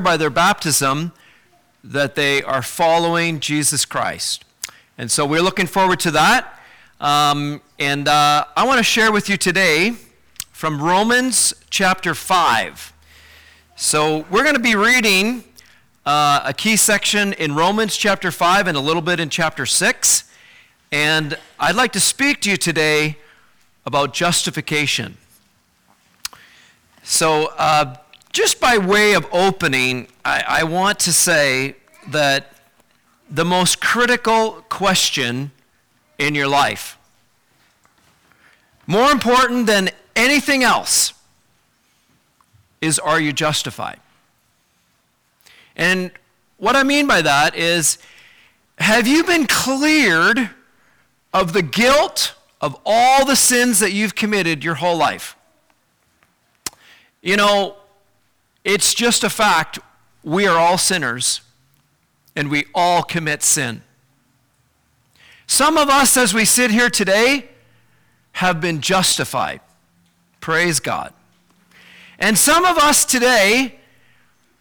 by their baptism that they are following Jesus Christ. And so we're looking forward to that. Um, and uh, I want to share with you today from Romans chapter 5. So we're going to be reading uh, a key section in Romans chapter 5 and a little bit in chapter 6. And I'd like to speak to you today about justification. So, uh, just by way of opening, I, I want to say that the most critical question in your life, more important than anything else, is are you justified? And what I mean by that is have you been cleared of the guilt of all the sins that you've committed your whole life? You know, it's just a fact. We are all sinners, and we all commit sin. Some of us, as we sit here today, have been justified. Praise God. And some of us today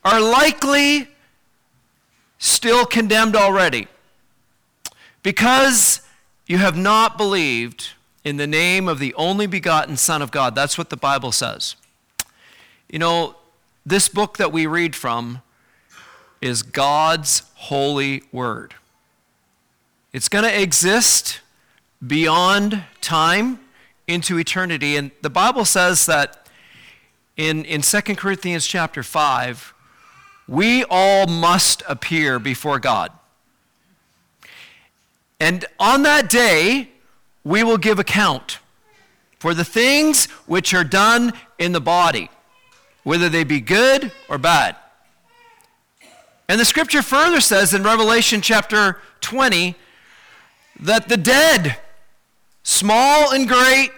are likely still condemned already because you have not believed in the name of the only begotten Son of God. That's what the Bible says. You know, this book that we read from is God's holy word. It's going to exist beyond time into eternity. And the Bible says that in, in 2 Corinthians chapter 5, we all must appear before God. And on that day, we will give account for the things which are done in the body whether they be good or bad. And the scripture further says in Revelation chapter 20 that the dead, small and great,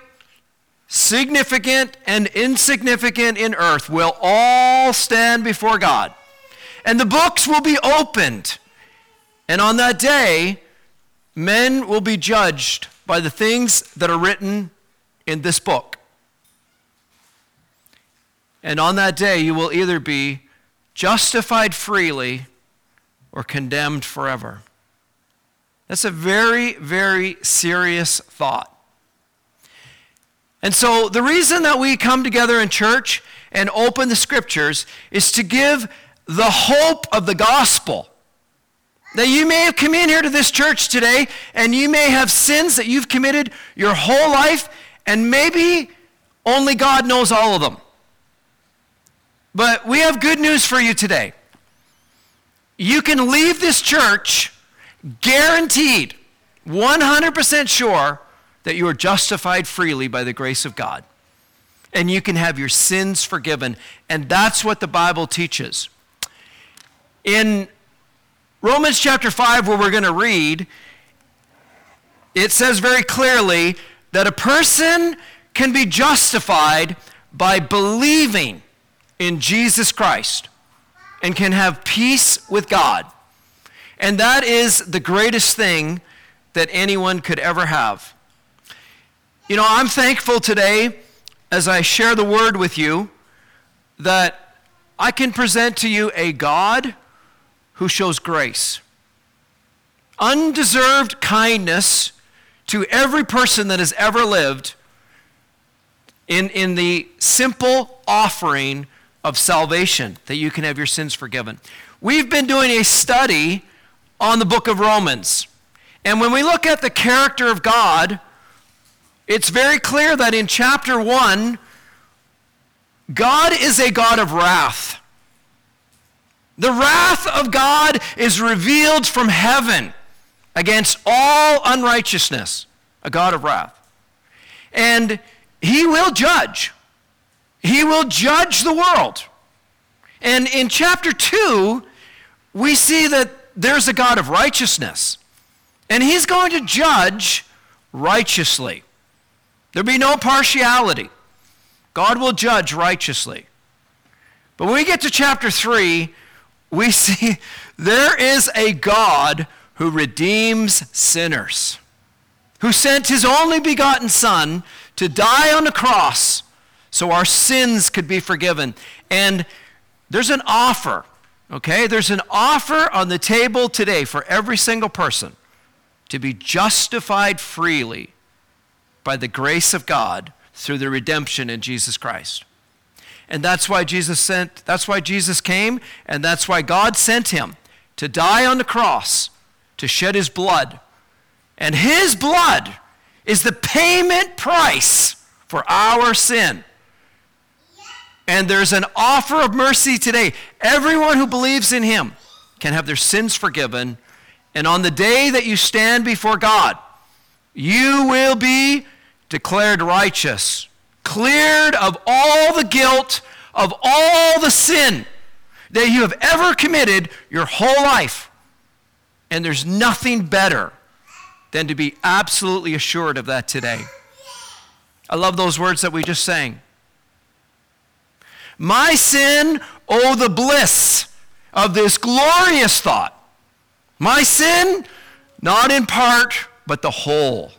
significant and insignificant in earth, will all stand before God. And the books will be opened. And on that day, men will be judged by the things that are written in this book. And on that day, you will either be justified freely or condemned forever. That's a very, very serious thought. And so, the reason that we come together in church and open the scriptures is to give the hope of the gospel. That you may have come in here to this church today and you may have sins that you've committed your whole life, and maybe only God knows all of them. But we have good news for you today. You can leave this church guaranteed, 100% sure, that you are justified freely by the grace of God. And you can have your sins forgiven. And that's what the Bible teaches. In Romans chapter 5, where we're going to read, it says very clearly that a person can be justified by believing in Jesus Christ and can have peace with God. And that is the greatest thing that anyone could ever have. You know, I'm thankful today as I share the word with you that I can present to you a God who shows grace, undeserved kindness to every person that has ever lived in, in the simple offering of salvation, that you can have your sins forgiven. We've been doing a study on the book of Romans. And when we look at the character of God, it's very clear that in chapter 1, God is a God of wrath. The wrath of God is revealed from heaven against all unrighteousness, a God of wrath. And he will judge. He will judge the world. And in chapter 2, we see that there's a God of righteousness. And he's going to judge righteously. There'll be no partiality. God will judge righteously. But when we get to chapter 3, we see there is a God who redeems sinners, who sent his only begotten Son to die on the cross so our sins could be forgiven. And there's an offer Okay? There's an offer on the table today for every single person to be justified freely by the grace of God through the redemption in Jesus Christ. And that's why Jesus sent that's why Jesus came and that's why God sent him to die on the cross to shed his blood. And his blood is the payment price for our sin. And there's an offer of mercy today. Everyone who believes in him can have their sins forgiven. And on the day that you stand before God, you will be declared righteous, cleared of all the guilt, of all the sin that you have ever committed your whole life. And there's nothing better than to be absolutely assured of that today. I love those words that we just sang. My sin, oh, the bliss of this glorious thought. My sin, not in part, but the whole,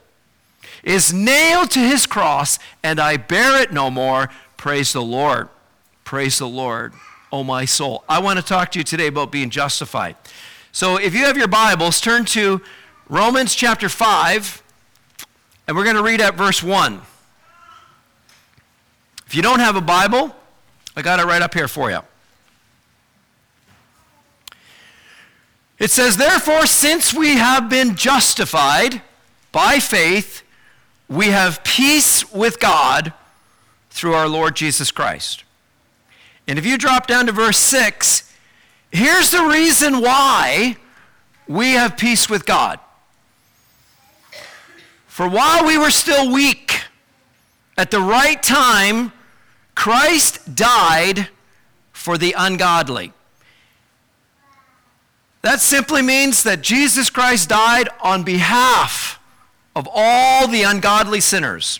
is nailed to his cross, and I bear it no more. Praise the Lord. Praise the Lord, oh my soul. I want to talk to you today about being justified. So if you have your Bibles, turn to Romans chapter 5, and we're going to read at verse 1. If you don't have a Bible, I got it right up here for you. It says, Therefore, since we have been justified by faith, we have peace with God through our Lord Jesus Christ. And if you drop down to verse 6, here's the reason why we have peace with God. For while we were still weak, at the right time, Christ died for the ungodly. That simply means that Jesus Christ died on behalf of all the ungodly sinners.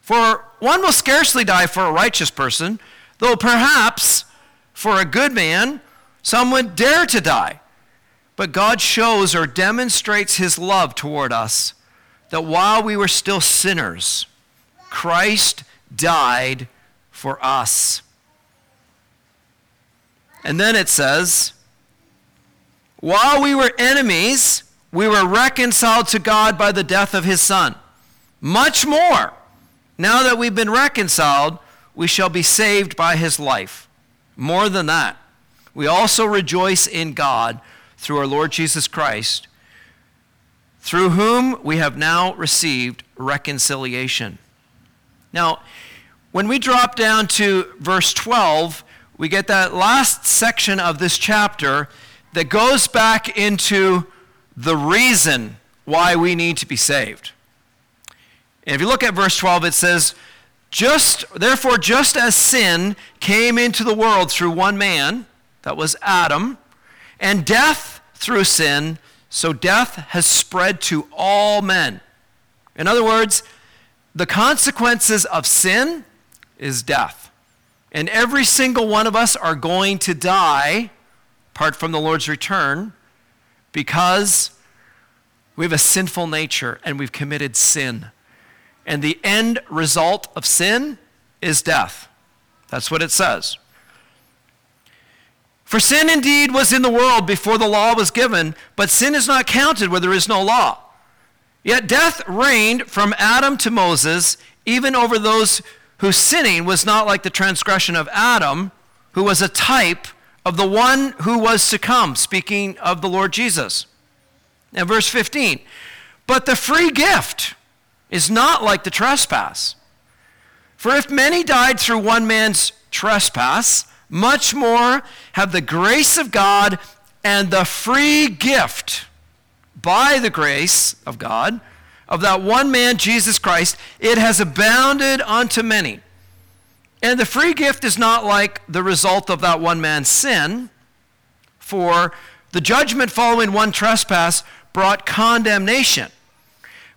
For one will scarcely die for a righteous person, though perhaps for a good man some would dare to die. But God shows or demonstrates his love toward us that while we were still sinners, Christ died for us. And then it says, while we were enemies, we were reconciled to God by the death of his Son. Much more, now that we've been reconciled, we shall be saved by his life. More than that, we also rejoice in God through our Lord Jesus Christ, through whom we have now received reconciliation. Now, when we drop down to verse 12, we get that last section of this chapter that goes back into the reason why we need to be saved. And if you look at verse 12, it says, just therefore just as sin came into the world through one man that was Adam and death through sin so death has spread to all men in other words the consequences of sin is death. And every single one of us are going to die, apart from the Lord's return, because we have a sinful nature and we've committed sin. And the end result of sin is death. That's what it says. For sin indeed was in the world before the law was given, but sin is not counted where there is no law. Yet death reigned from Adam to Moses, even over those whose sinning was not like the transgression of Adam, who was a type of the one who was to come, speaking of the Lord Jesus. And verse 15, but the free gift is not like the trespass. For if many died through one man's trespass, much more have the grace of God and the free gift by the grace of God of that one man, Jesus Christ, it has abounded unto many. And the free gift is not like the result of that one man's sin, for the judgment following one trespass brought condemnation.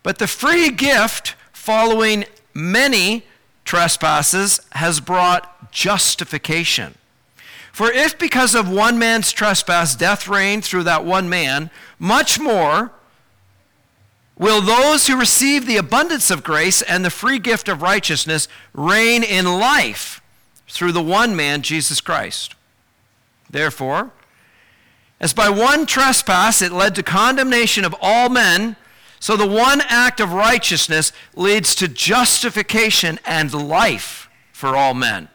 But the free gift following many trespasses has brought justification. For if because of one man's trespass death reigned through that one man, much more will those who receive the abundance of grace and the free gift of righteousness reign in life through the one man, Jesus Christ. Therefore, as by one trespass it led to condemnation of all men, so the one act of righteousness leads to justification and life for all men.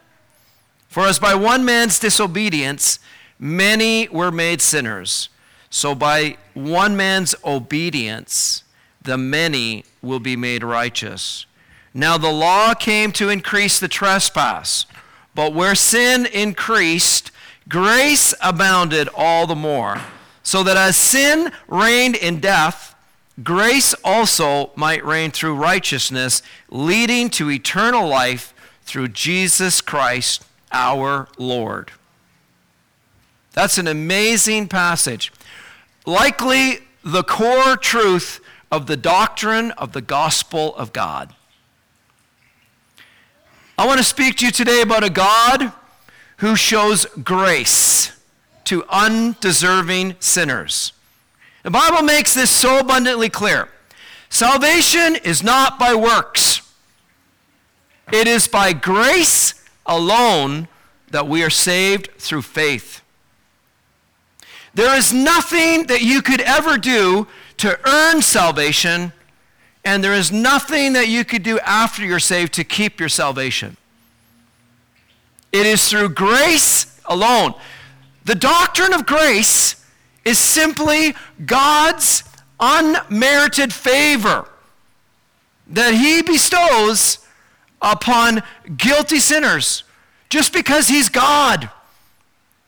For as by one man's disobedience many were made sinners, so by one man's obedience the many will be made righteous. Now the law came to increase the trespass, but where sin increased, grace abounded all the more, so that as sin reigned in death, grace also might reign through righteousness, leading to eternal life through Jesus Christ our Lord. That's an amazing passage. Likely the core truth of the doctrine of the gospel of God. I want to speak to you today about a God who shows grace to undeserving sinners. The Bible makes this so abundantly clear. Salvation is not by works, it is by grace alone that we are saved through faith. There is nothing that you could ever do to earn salvation, and there is nothing that you could do after you're saved to keep your salvation. It is through grace alone. The doctrine of grace is simply God's unmerited favor that He bestows upon guilty sinners just because He's God.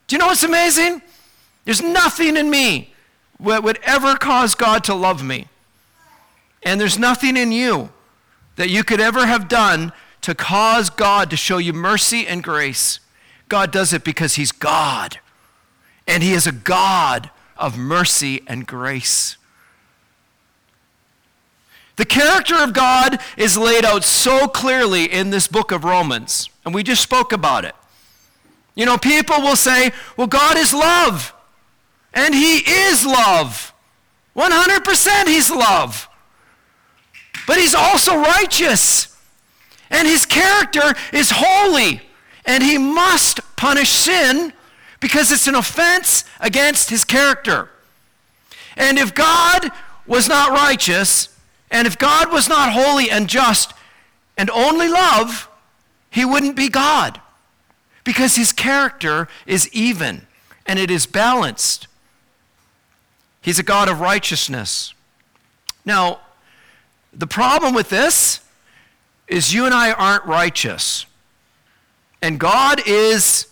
Do you know what's amazing? There's nothing in me that would ever cause God to love me. And there's nothing in you that you could ever have done to cause God to show you mercy and grace. God does it because He's God. And He is a God of mercy and grace. The character of God is laid out so clearly in this book of Romans, and we just spoke about it. You know, people will say, well, God is love, and He is love. 100% He's love. But He's also righteous, and His character is holy, and He must punish sin because it's an offense against His character. And if God was not righteous, and if God was not holy and just and only love, he wouldn't be God because his character is even and it is balanced. He's a God of righteousness. Now, the problem with this is you and I aren't righteous. And God is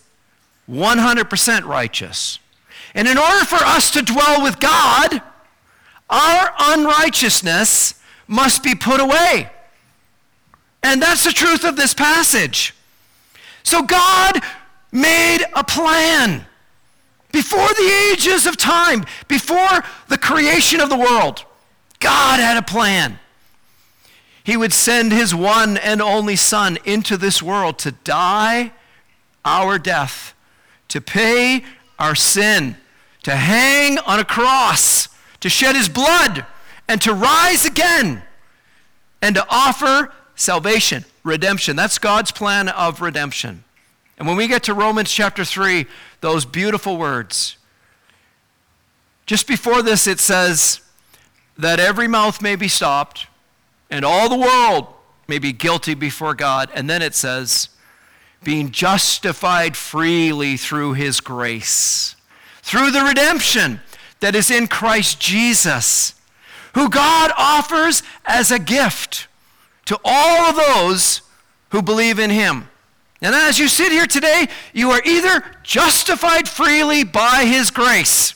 100% righteous. And in order for us to dwell with God, our unrighteousness must be put away. And that's the truth of this passage. So God made a plan before the ages of time, before the creation of the world. God had a plan. He would send his one and only Son into this world to die our death, to pay our sin, to hang on a cross, to shed his blood and to rise again and to offer salvation, redemption. That's God's plan of redemption. And when we get to Romans chapter 3, those beautiful words, just before this, it says that every mouth may be stopped and all the world may be guilty before God. And then it says, being justified freely through his grace, through the redemption that is in Christ Jesus who God offers as a gift to all of those who believe in him. And as you sit here today, you are either justified freely by his grace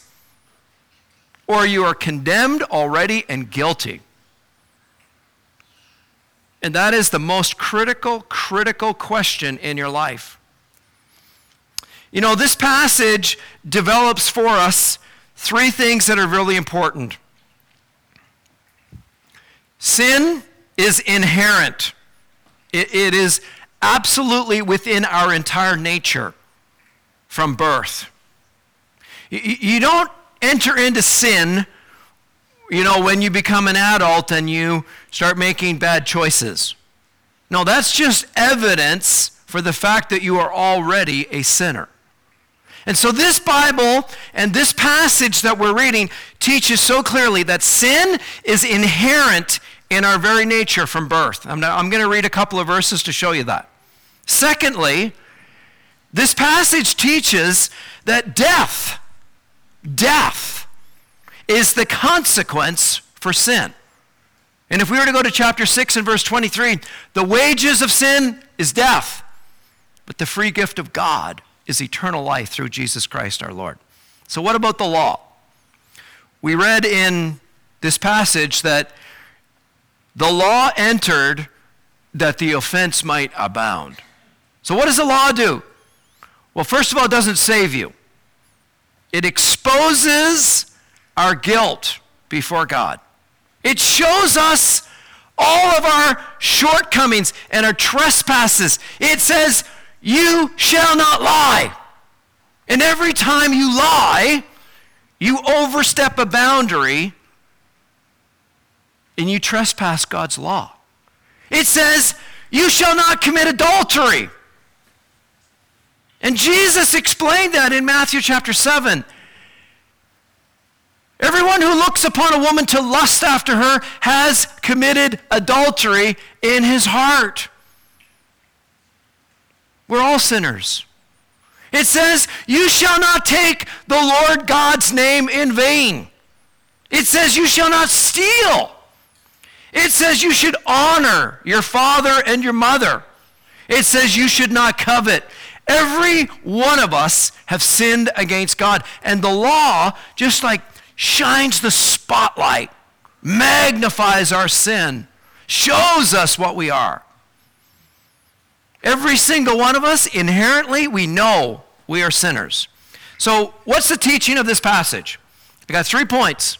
or you are condemned already and guilty. And that is the most critical, critical question in your life. You know, this passage develops for us three things that are really important. Sin is inherent, it, it is absolutely within our entire nature from birth. You, don't enter into sin, you know, when you become an adult and you start making bad choices. No, that's just evidence for the fact that you are already a sinner. And so, this Bible and this passage that we're reading teaches so clearly that sin is inherent in our very nature from birth. I'm, I'm going to read a couple of verses to show you that. Secondly, this passage teaches that death, death, is the consequence for sin. And if we were to go to chapter 6 and verse 23, the wages of sin is death, but the free gift of God is eternal life through Jesus Christ our Lord. So, what about the law? We read in this passage that the law entered that the offense might abound. So, what does the law do? Well, first of all, it doesn't save you, it exposes our guilt before God. It shows us all of our shortcomings and our trespasses. It says, You shall not lie. And every time you lie, you overstep a boundary and you trespass God's law. It says, You shall not commit adultery. And Jesus explained that in Matthew chapter 7. Everyone who looks upon a woman to lust after her has committed adultery in his heart. We're all sinners. It says, You shall not take the Lord God's name in vain. It says, You shall not steal. It says, You should honor your father and your mother. It says, You should not covet. Every one of us have sinned against God. And the law, just like shines the spotlight, magnifies our sin, shows us what we are. Every single one of us, inherently, we know we are sinners. So, what's the teaching of this passage? I got three points.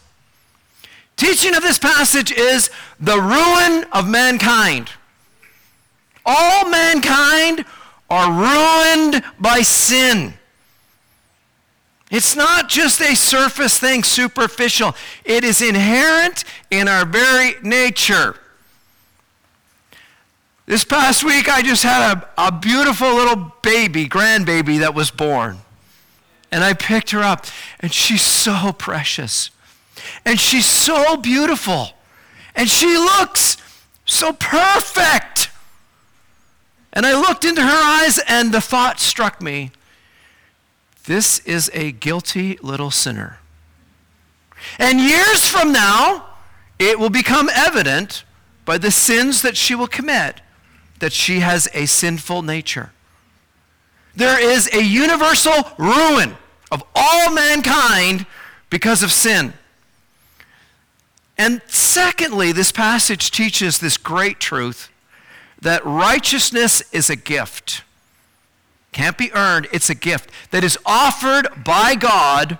Teaching of this passage is the ruin of mankind. All mankind are ruined by sin. It's not just a surface thing, superficial. It is inherent in our very nature. This past week, I just had a, a beautiful little baby, grandbaby, that was born. And I picked her up, and she's so precious. And she's so beautiful. And she looks so perfect. And I looked into her eyes, and the thought struck me this is a guilty little sinner. And years from now, it will become evident by the sins that she will commit that she has a sinful nature. There is a universal ruin of all mankind because of sin. And secondly, this passage teaches this great truth that righteousness is a gift. Can't be earned, it's a gift that is offered by God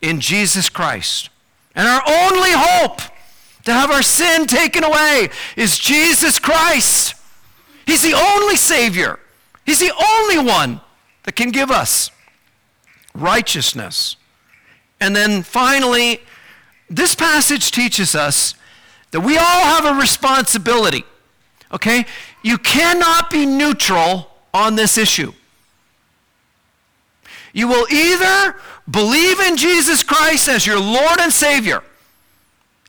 in Jesus Christ. And our only hope to have our sin taken away is Jesus Christ. He's the only Savior, He's the only one that can give us righteousness. And then finally, this passage teaches us that we all have a responsibility. Okay? You cannot be neutral on this issue. You will either believe in Jesus Christ as your Lord and Savior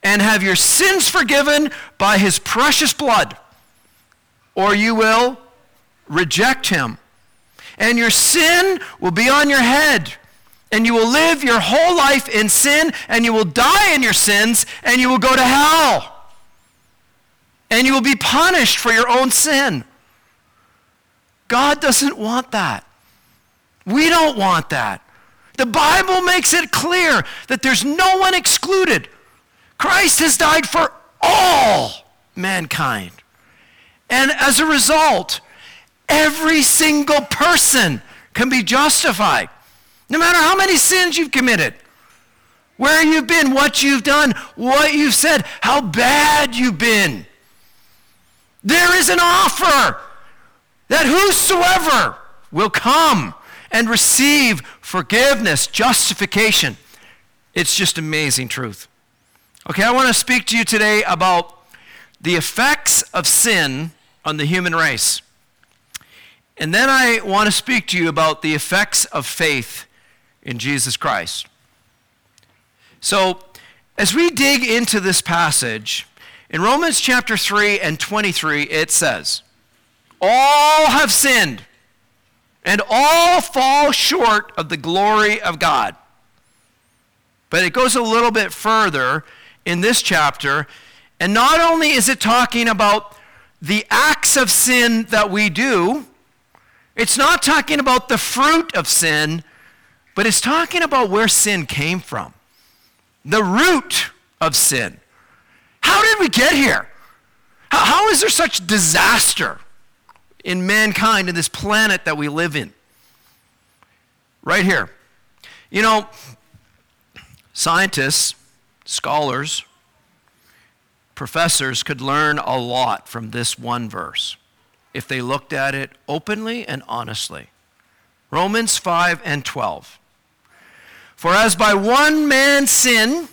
and have your sins forgiven by his precious blood, or you will reject him. And your sin will be on your head. And you will live your whole life in sin, and you will die in your sins, and you will go to hell. And you will be punished for your own sin. God doesn't want that. We don't want that. The Bible makes it clear that there's no one excluded. Christ has died for all mankind. And as a result, every single person can be justified, no matter how many sins you've committed, where you've been, what you've done, what you've said, how bad you've been. There is an offer that whosoever will come and receive forgiveness, justification. It's just amazing truth. Okay, I want to speak to you today about the effects of sin on the human race. And then I want to speak to you about the effects of faith in Jesus Christ. So, as we dig into this passage, in Romans chapter 3 and 23, it says, All have sinned, and all fall short of the glory of God. But it goes a little bit further in this chapter, and not only is it talking about the acts of sin that we do, it's not talking about the fruit of sin, but it's talking about where sin came from. The root of sin. How did we get here? how, how is there such disaster in mankind, in this planet that we live in? Right here. You know, scientists, scholars, professors could learn a lot from this one verse if they looked at it openly and honestly. Romans 5 and 12. For as by one man's sin,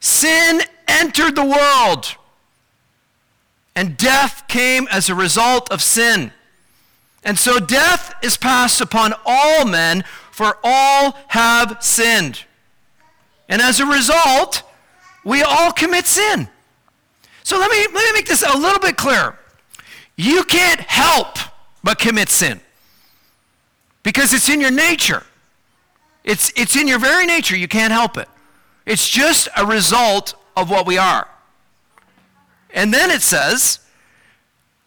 sin entered the world, and death came as a result of sin. And so death is passed upon all men, for all have sinned. And as a result, we all commit sin. So let me, let me make this a little bit clearer. You can't help but commit sin because it's in your nature. It's, it's in your very nature. You can't help it. It's just a result of what we are. And then it says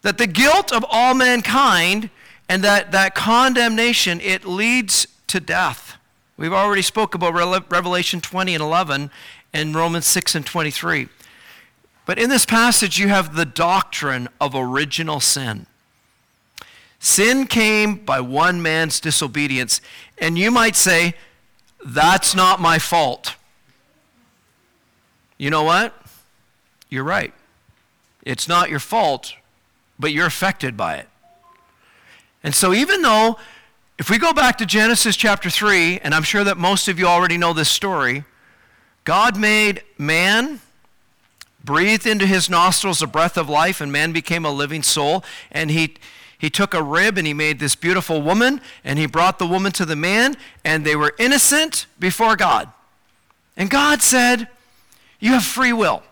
that the guilt of all mankind and that, that condemnation, it leads to death. We've already spoke about Revelation 20 and 11 and Romans 6 and 23. But in this passage, you have the doctrine of original sin. Sin came by one man's disobedience, and you might say, that's not my fault. You know what? You're right. It's not your fault, but you're affected by it. And so, even though, if we go back to Genesis chapter 3, and I'm sure that most of you already know this story, God made man, breathed into his nostrils a breath of life, and man became a living soul. And he, he took a rib and he made this beautiful woman, and he brought the woman to the man, and they were innocent before God. And God said, You have free will.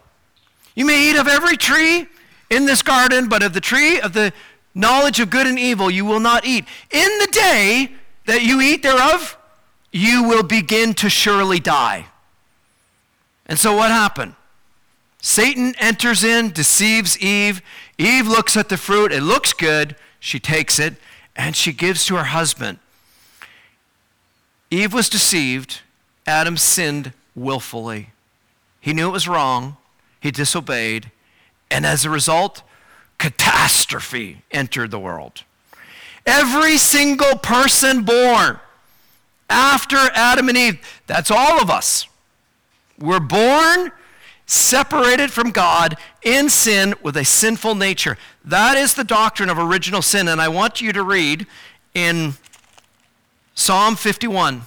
You may eat of every tree in this garden, but of the tree of the knowledge of good and evil you will not eat. In the day that you eat thereof, you will begin to surely die. And so what happened? Satan enters in, deceives Eve. Eve looks at the fruit. It looks good. She takes it and she gives to her husband. Eve was deceived. Adam sinned willfully. He knew it was wrong. He disobeyed. And as a result, catastrophe entered the world. Every single person born after Adam and Eve, that's all of us we're born separated from God in sin with a sinful nature. That is the doctrine of original sin. And I want you to read in Psalm 51.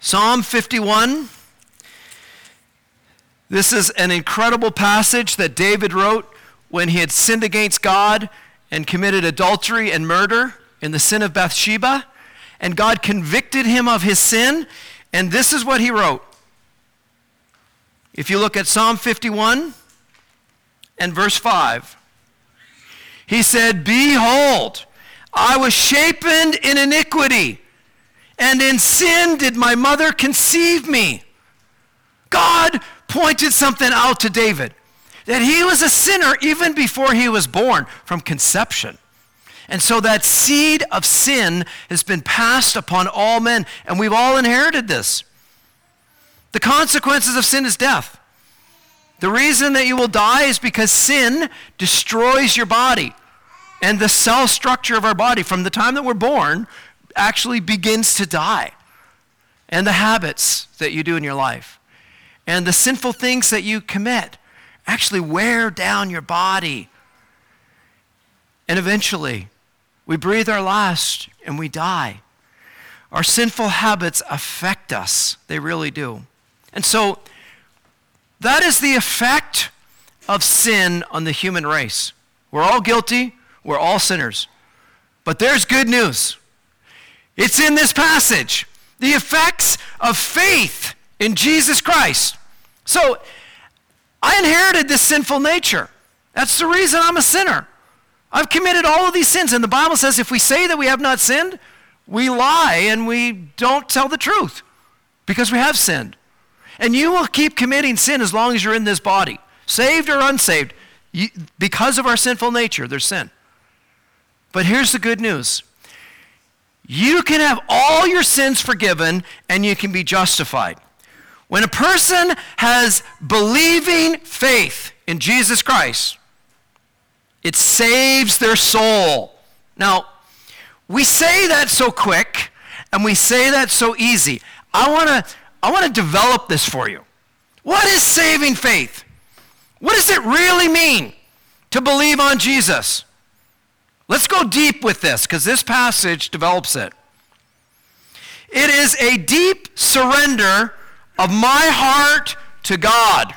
Psalm 51. This is an incredible passage that David wrote when he had sinned against God and committed adultery and murder in the sin of Bathsheba and God convicted him of his sin, and this is what he wrote. If you look at Psalm 51 and verse 5, he said, Behold, I was shapen in iniquity, and in sin did my mother conceive me. God pointed something out to David that he was a sinner even before he was born from conception. And so that seed of sin has been passed upon all men, and we've all inherited this. The consequences of sin is death. The reason that you will die is because sin destroys your body. And the cell structure of our body, from the time that we're born, actually begins to die. And the habits that you do in your life, and the sinful things that you commit, actually wear down your body. And eventually, we breathe our last and we die. Our sinful habits affect us, they really do. And so, that is the effect of sin on the human race. We're all guilty, we're all sinners. But there's good news. It's in this passage. The effects of faith in Jesus Christ. So, I inherited this sinful nature. That's the reason I'm a sinner. I've committed all of these sins. And the Bible says if we say that we have not sinned, we lie and we don't tell the truth because we have sinned. And you will keep committing sin as long as you're in this body, saved or unsaved. You, because of our sinful nature, there's sin. But here's the good news you can have all your sins forgiven and you can be justified. When a person has believing faith in Jesus Christ, it saves their soul. Now, we say that so quick and we say that so easy. I want to I want to develop this for you. What is saving faith? What does it really mean to believe on Jesus? Let's go deep with this because this passage develops it. It is a deep surrender of my heart to God.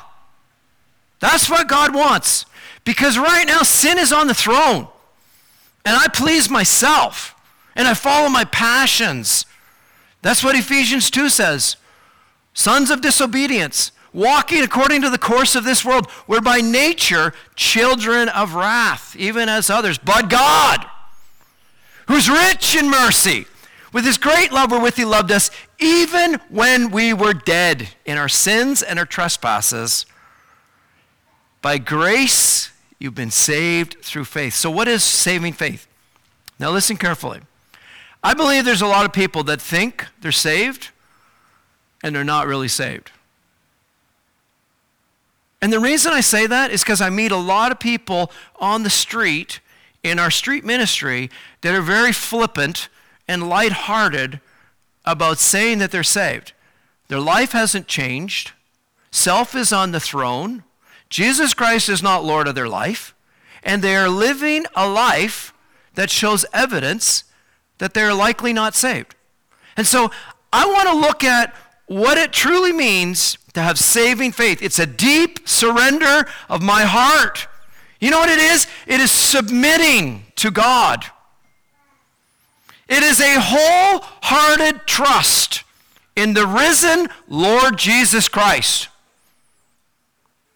That's what God wants. Because right now, sin is on the throne. And I please myself. And I follow my passions. That's what Ephesians 2 says. Sons of disobedience, walking according to the course of this world, we're by nature children of wrath, even as others. But God, who's rich in mercy, with his great love wherewith he loved us, even when we were dead in our sins and our trespasses, by grace you've been saved through faith. So, what is saving faith? Now, listen carefully. I believe there's a lot of people that think they're saved and they're not really saved. And the reason I say that is because I meet a lot of people on the street in our street ministry that are very flippant and lighthearted about saying that they're saved. Their life hasn't changed. Self is on the throne. Jesus Christ is not Lord of their life. And they are living a life that shows evidence that they're likely not saved. And so I want to look at what it truly means to have saving faith. It's a deep surrender of my heart. You know what it is? It is submitting to God. It is a wholehearted trust in the risen Lord Jesus Christ.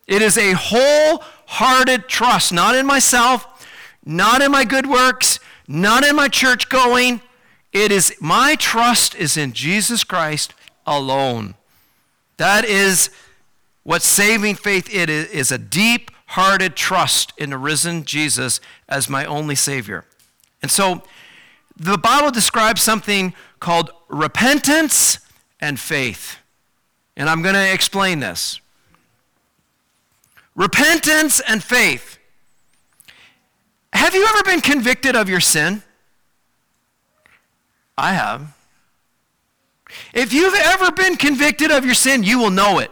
It is a wholehearted trust, not in myself, not in my good works, not in my church going. It is my trust is in Jesus Christ alone. That is what saving faith it is, is a deep hearted trust in the risen Jesus as my only Savior. And so the Bible describes something called repentance and faith. And I'm going to explain this. Repentance and faith. Have you ever been convicted of your sin? I have. If you've ever been convicted of your sin, you will know it.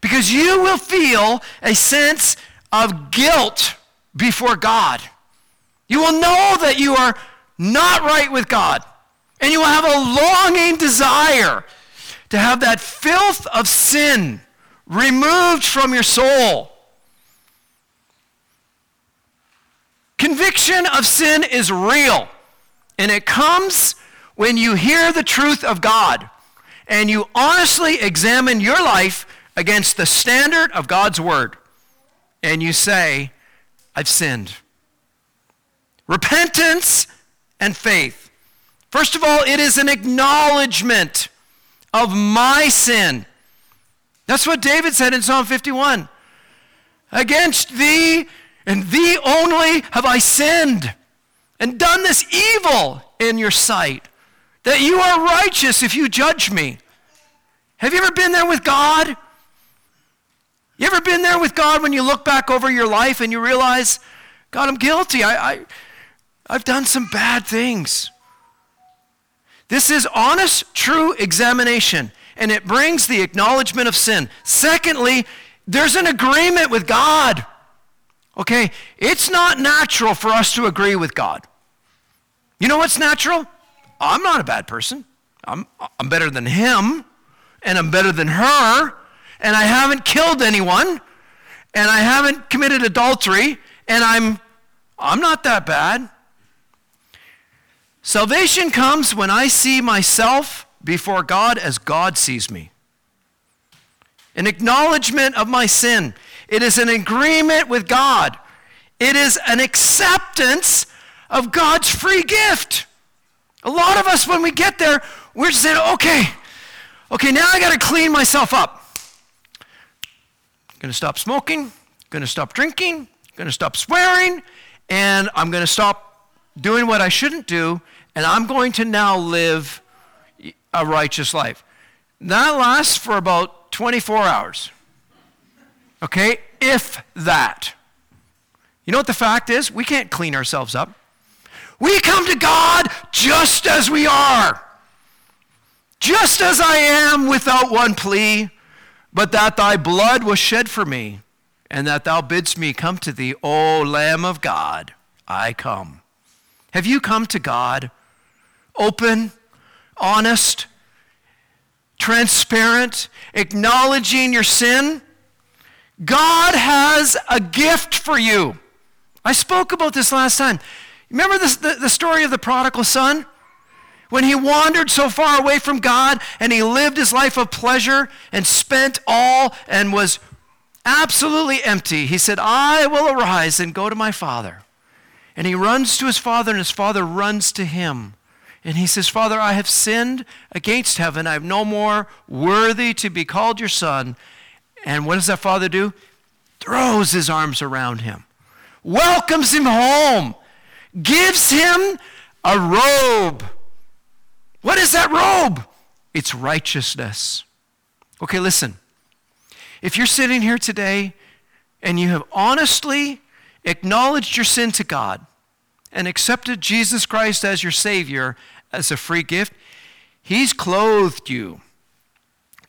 Because you will feel a sense of guilt before God. You will know that you are not right with God. And you will have a longing desire to have that filth of sin removed from your soul. Conviction of sin is real, and it comes when you hear the truth of God and you honestly examine your life against the standard of God's word and you say, I've sinned. Repentance and faith. First of all, it is an acknowledgement of my sin. That's what David said in Psalm 51. Against thee and thee only have I sinned and done this evil in your sight that you are righteous if you judge me. Have you ever been there with God? You ever been there with God when you look back over your life and you realize, God, I'm guilty. I, I, I've done some bad things. This is honest, true examination, and it brings the acknowledgement of sin. Secondly, there's an agreement with God. Okay? It's not natural for us to agree with God. You know what's natural? I'm not a bad person. I'm, I'm better than him, and I'm better than her, and I haven't killed anyone, and I haven't committed adultery, and I'm, I'm not that bad. Salvation comes when I see myself before God as God sees me. An acknowledgement of my sin. It is an agreement with God. It is an acceptance of God's free gift. A lot of us, when we get there, we're just saying, okay, okay, now I got to clean myself up. Going to stop smoking, going to stop drinking, going to stop swearing, and I'm going to stop doing what I shouldn't do, and I'm going to now live a righteous life. That lasts for about 24 hours. Okay? If that. You know what the fact is? We can't clean ourselves up. We come to God just as we are. Just as I am without one plea, but that thy blood was shed for me, and that thou bidst me come to thee, O Lamb of God, I come. Have you come to God open, honest, transparent, acknowledging your sin? God has a gift for you. I spoke about this last time. Remember this, the, the story of the prodigal son? When he wandered so far away from God and he lived his life of pleasure and spent all and was absolutely empty, he said, I will arise and go to my father. And he runs to his father, and his father runs to him. And he says, Father, I have sinned against heaven. I am no more worthy to be called your son. And what does that father do? Throws his arms around him, welcomes him home, gives him a robe. What is that robe? It's righteousness. Okay, listen. If you're sitting here today and you have honestly acknowledged your sin to God and accepted Jesus Christ as your Savior as a free gift, He's clothed you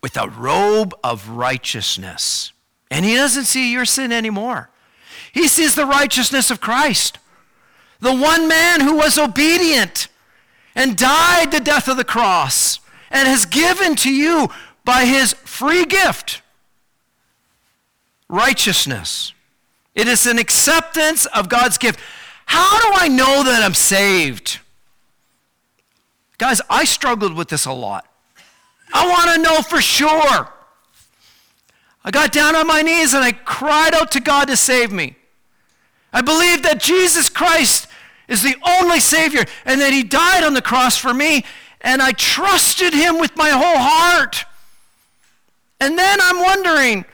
with a robe of righteousness. And He doesn't see your sin anymore. He sees the righteousness of Christ the one man who was obedient and died the death of the cross and has given to you by his free gift righteousness. It is an acceptance of God's gift. How do I know that I'm saved? Guys, I struggled with this a lot. I want to know for sure. I got down on my knees and I cried out to God to save me. I believe that Jesus Christ is the only Savior, and that He died on the cross for me, and I trusted Him with my whole heart. And then I'm wondering,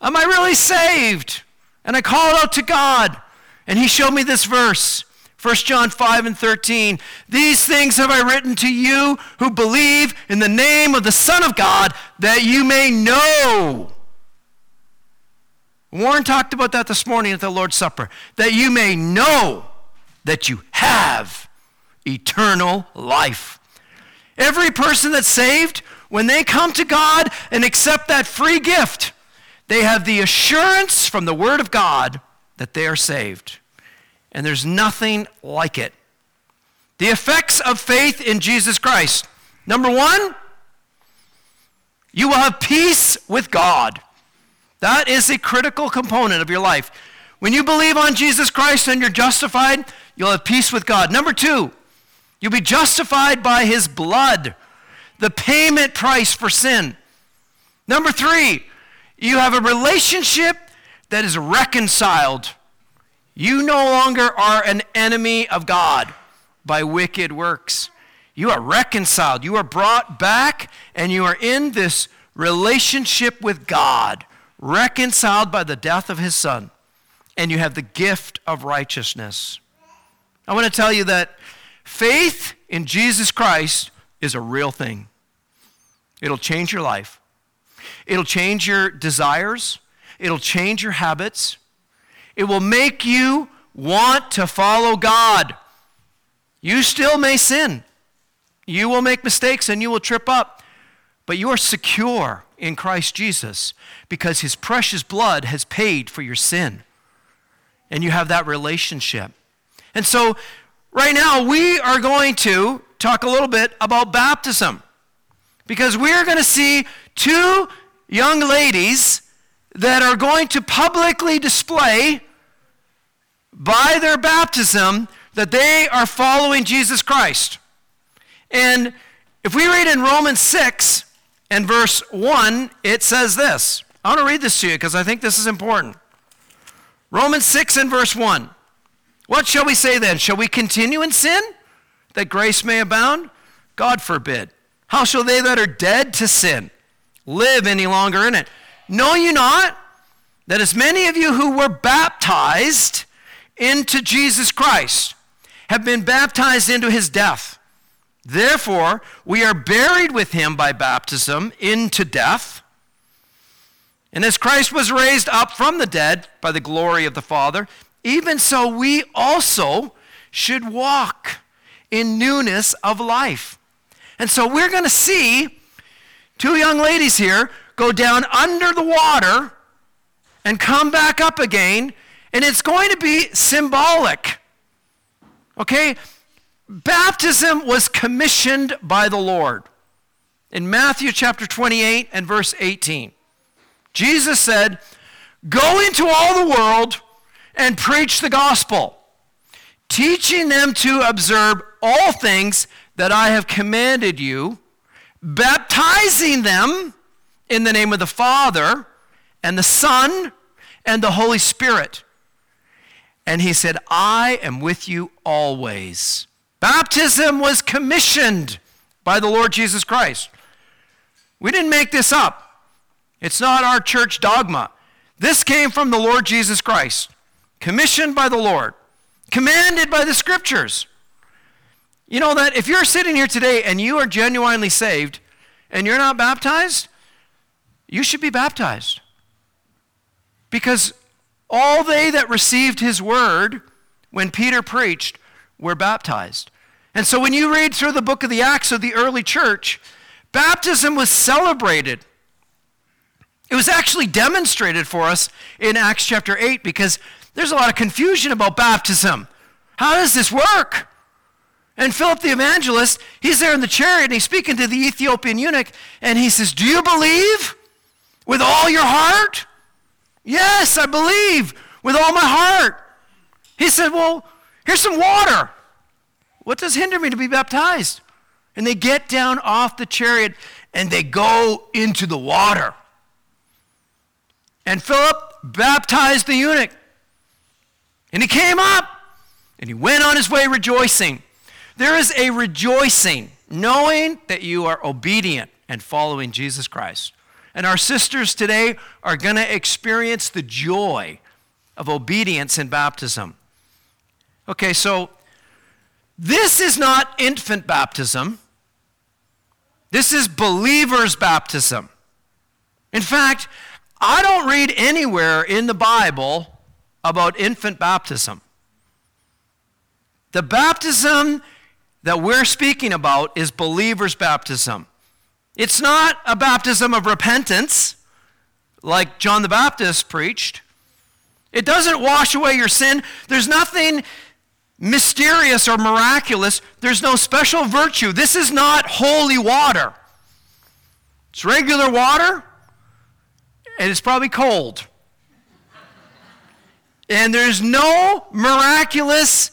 am I really saved? And I called out to God, and He showed me this verse. 1 John 5 and 13. These things have I written to you who believe in the name of the Son of God, that you may know. Warren talked about that this morning at the Lord's Supper. That you may know that you have eternal life. Every person that's saved, when they come to God and accept that free gift, they have the assurance from the Word of God that they are saved. And there's nothing like it. The effects of faith in Jesus Christ. Number one, you will have peace with God. That is a critical component of your life. When you believe on Jesus Christ and you're justified, You'll have peace with God. Number two, you'll be justified by his blood, the payment price for sin. Number three, you have a relationship that is reconciled. You no longer are an enemy of God by wicked works. You are reconciled. You are brought back, and you are in this relationship with God, reconciled by the death of his Son. And you have the gift of righteousness. I want to tell you that faith in Jesus Christ is a real thing. It'll change your life, it'll change your desires, it'll change your habits, it will make you want to follow God. You still may sin, you will make mistakes, and you will trip up, but you are secure in Christ Jesus because his precious blood has paid for your sin. And you have that relationship. And so, right now, we are going to talk a little bit about baptism because we're going to see two young ladies that are going to publicly display by their baptism that they are following Jesus Christ. And if we read in Romans 6 and verse 1, it says this. I want to read this to you because I think this is important. Romans 6 and verse 1. What shall we say then? Shall we continue in sin that grace may abound? God forbid. How shall they that are dead to sin live any longer in it? Know you not that as many of you who were baptized into Jesus Christ have been baptized into his death? Therefore, we are buried with him by baptism into death. And as Christ was raised up from the dead by the glory of the Father, even so we also should walk in newness of life. And so we're going to see two young ladies here go down under the water and come back up again, and it's going to be symbolic. Okay? Baptism was commissioned by the Lord. In Matthew chapter 28 and verse 18, Jesus said, Go into all the world and preach the gospel, teaching them to observe all things that I have commanded you, baptizing them in the name of the Father and the Son and the Holy Spirit. And he said, I am with you always. Baptism was commissioned by the Lord Jesus Christ. We didn't make this up. It's not our church dogma. This came from the Lord Jesus Christ commissioned by the Lord, commanded by the scriptures. You know that if you're sitting here today and you are genuinely saved and you're not baptized, you should be baptized. Because all they that received his word when Peter preached were baptized. And so when you read through the book of the Acts of the early church, baptism was celebrated. It was actually demonstrated for us in Acts chapter 8 because there's a lot of confusion about baptism. How does this work? And Philip the evangelist, he's there in the chariot and he's speaking to the Ethiopian eunuch and he says, Do you believe with all your heart? Yes, I believe with all my heart. He said, Well, here's some water. What does hinder me to be baptized? And they get down off the chariot and they go into the water. And Philip baptized the eunuch. And he came up and he went on his way rejoicing. There is a rejoicing knowing that you are obedient and following Jesus Christ. And our sisters today are going to experience the joy of obedience in baptism. Okay, so this is not infant baptism. This is believer's baptism. In fact, I don't read anywhere in the Bible about infant baptism. The baptism that we're speaking about is believer's baptism. It's not a baptism of repentance like John the Baptist preached. It doesn't wash away your sin. There's nothing mysterious or miraculous. There's no special virtue. This is not holy water. It's regular water, and it's probably cold. And there's no miraculous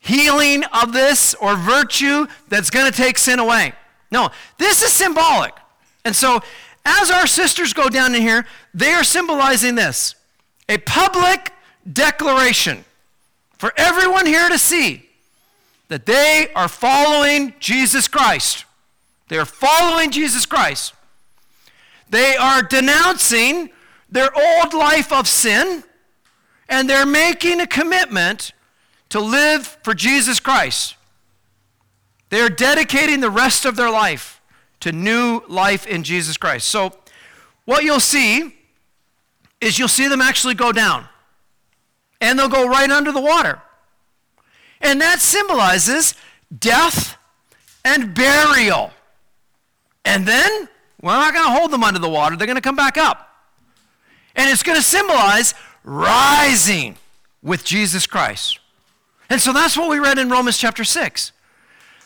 healing of this or virtue that's going to take sin away. No, this is symbolic. And so, as our sisters go down in here, they are symbolizing this a public declaration for everyone here to see that they are following Jesus Christ. They are following Jesus Christ. They are denouncing their old life of sin and they're making a commitment to live for Jesus Christ. They're dedicating the rest of their life to new life in Jesus Christ. So, what you'll see is you'll see them actually go down, and they'll go right under the water. And that symbolizes death and burial. And then we're not going to hold them under the water, they're going to come back up. And it's going to symbolize rising with Jesus Christ. And so that's what we read in Romans chapter 6.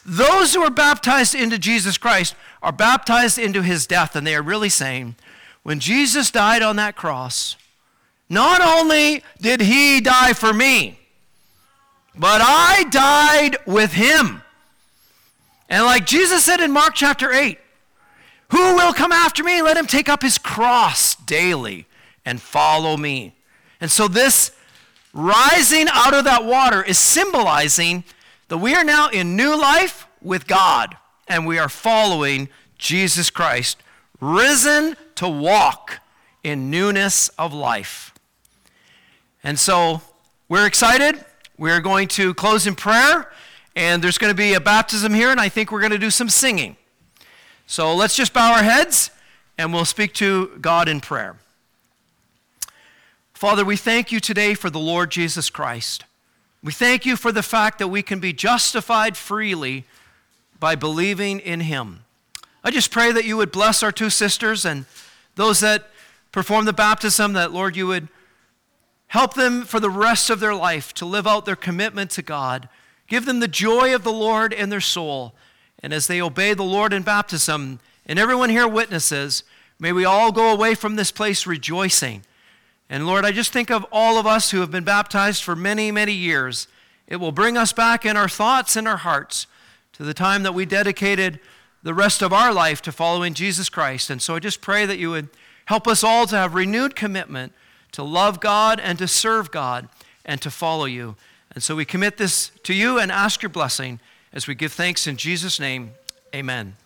Those who are baptized into Jesus Christ are baptized into his death, and they are really saying, when Jesus died on that cross, not only did he die for me, but I died with him. And like Jesus said in Mark chapter 8, who will come after me? Let him take up his cross daily and follow me. And so this rising out of that water is symbolizing that we are now in new life with God and we are following Jesus Christ, risen to walk in newness of life. And so we're excited. We're going to close in prayer, and there's going to be a baptism here, and I think we're going to do some singing. So let's just bow our heads and we'll speak to God in prayer. Father, we thank you today for the Lord Jesus Christ. We thank you for the fact that we can be justified freely by believing in him. I just pray that you would bless our two sisters and those that perform the baptism, that, Lord, you would help them for the rest of their life to live out their commitment to God. Give them the joy of the Lord in their soul. And as they obey the Lord in baptism, and everyone here witnesses, may we all go away from this place rejoicing and Lord, I just think of all of us who have been baptized for many, many years. It will bring us back in our thoughts and our hearts to the time that we dedicated the rest of our life to following Jesus Christ. And so I just pray that you would help us all to have renewed commitment to love God and to serve God and to follow you. And so we commit this to you and ask your blessing as we give thanks in Jesus' name. Amen.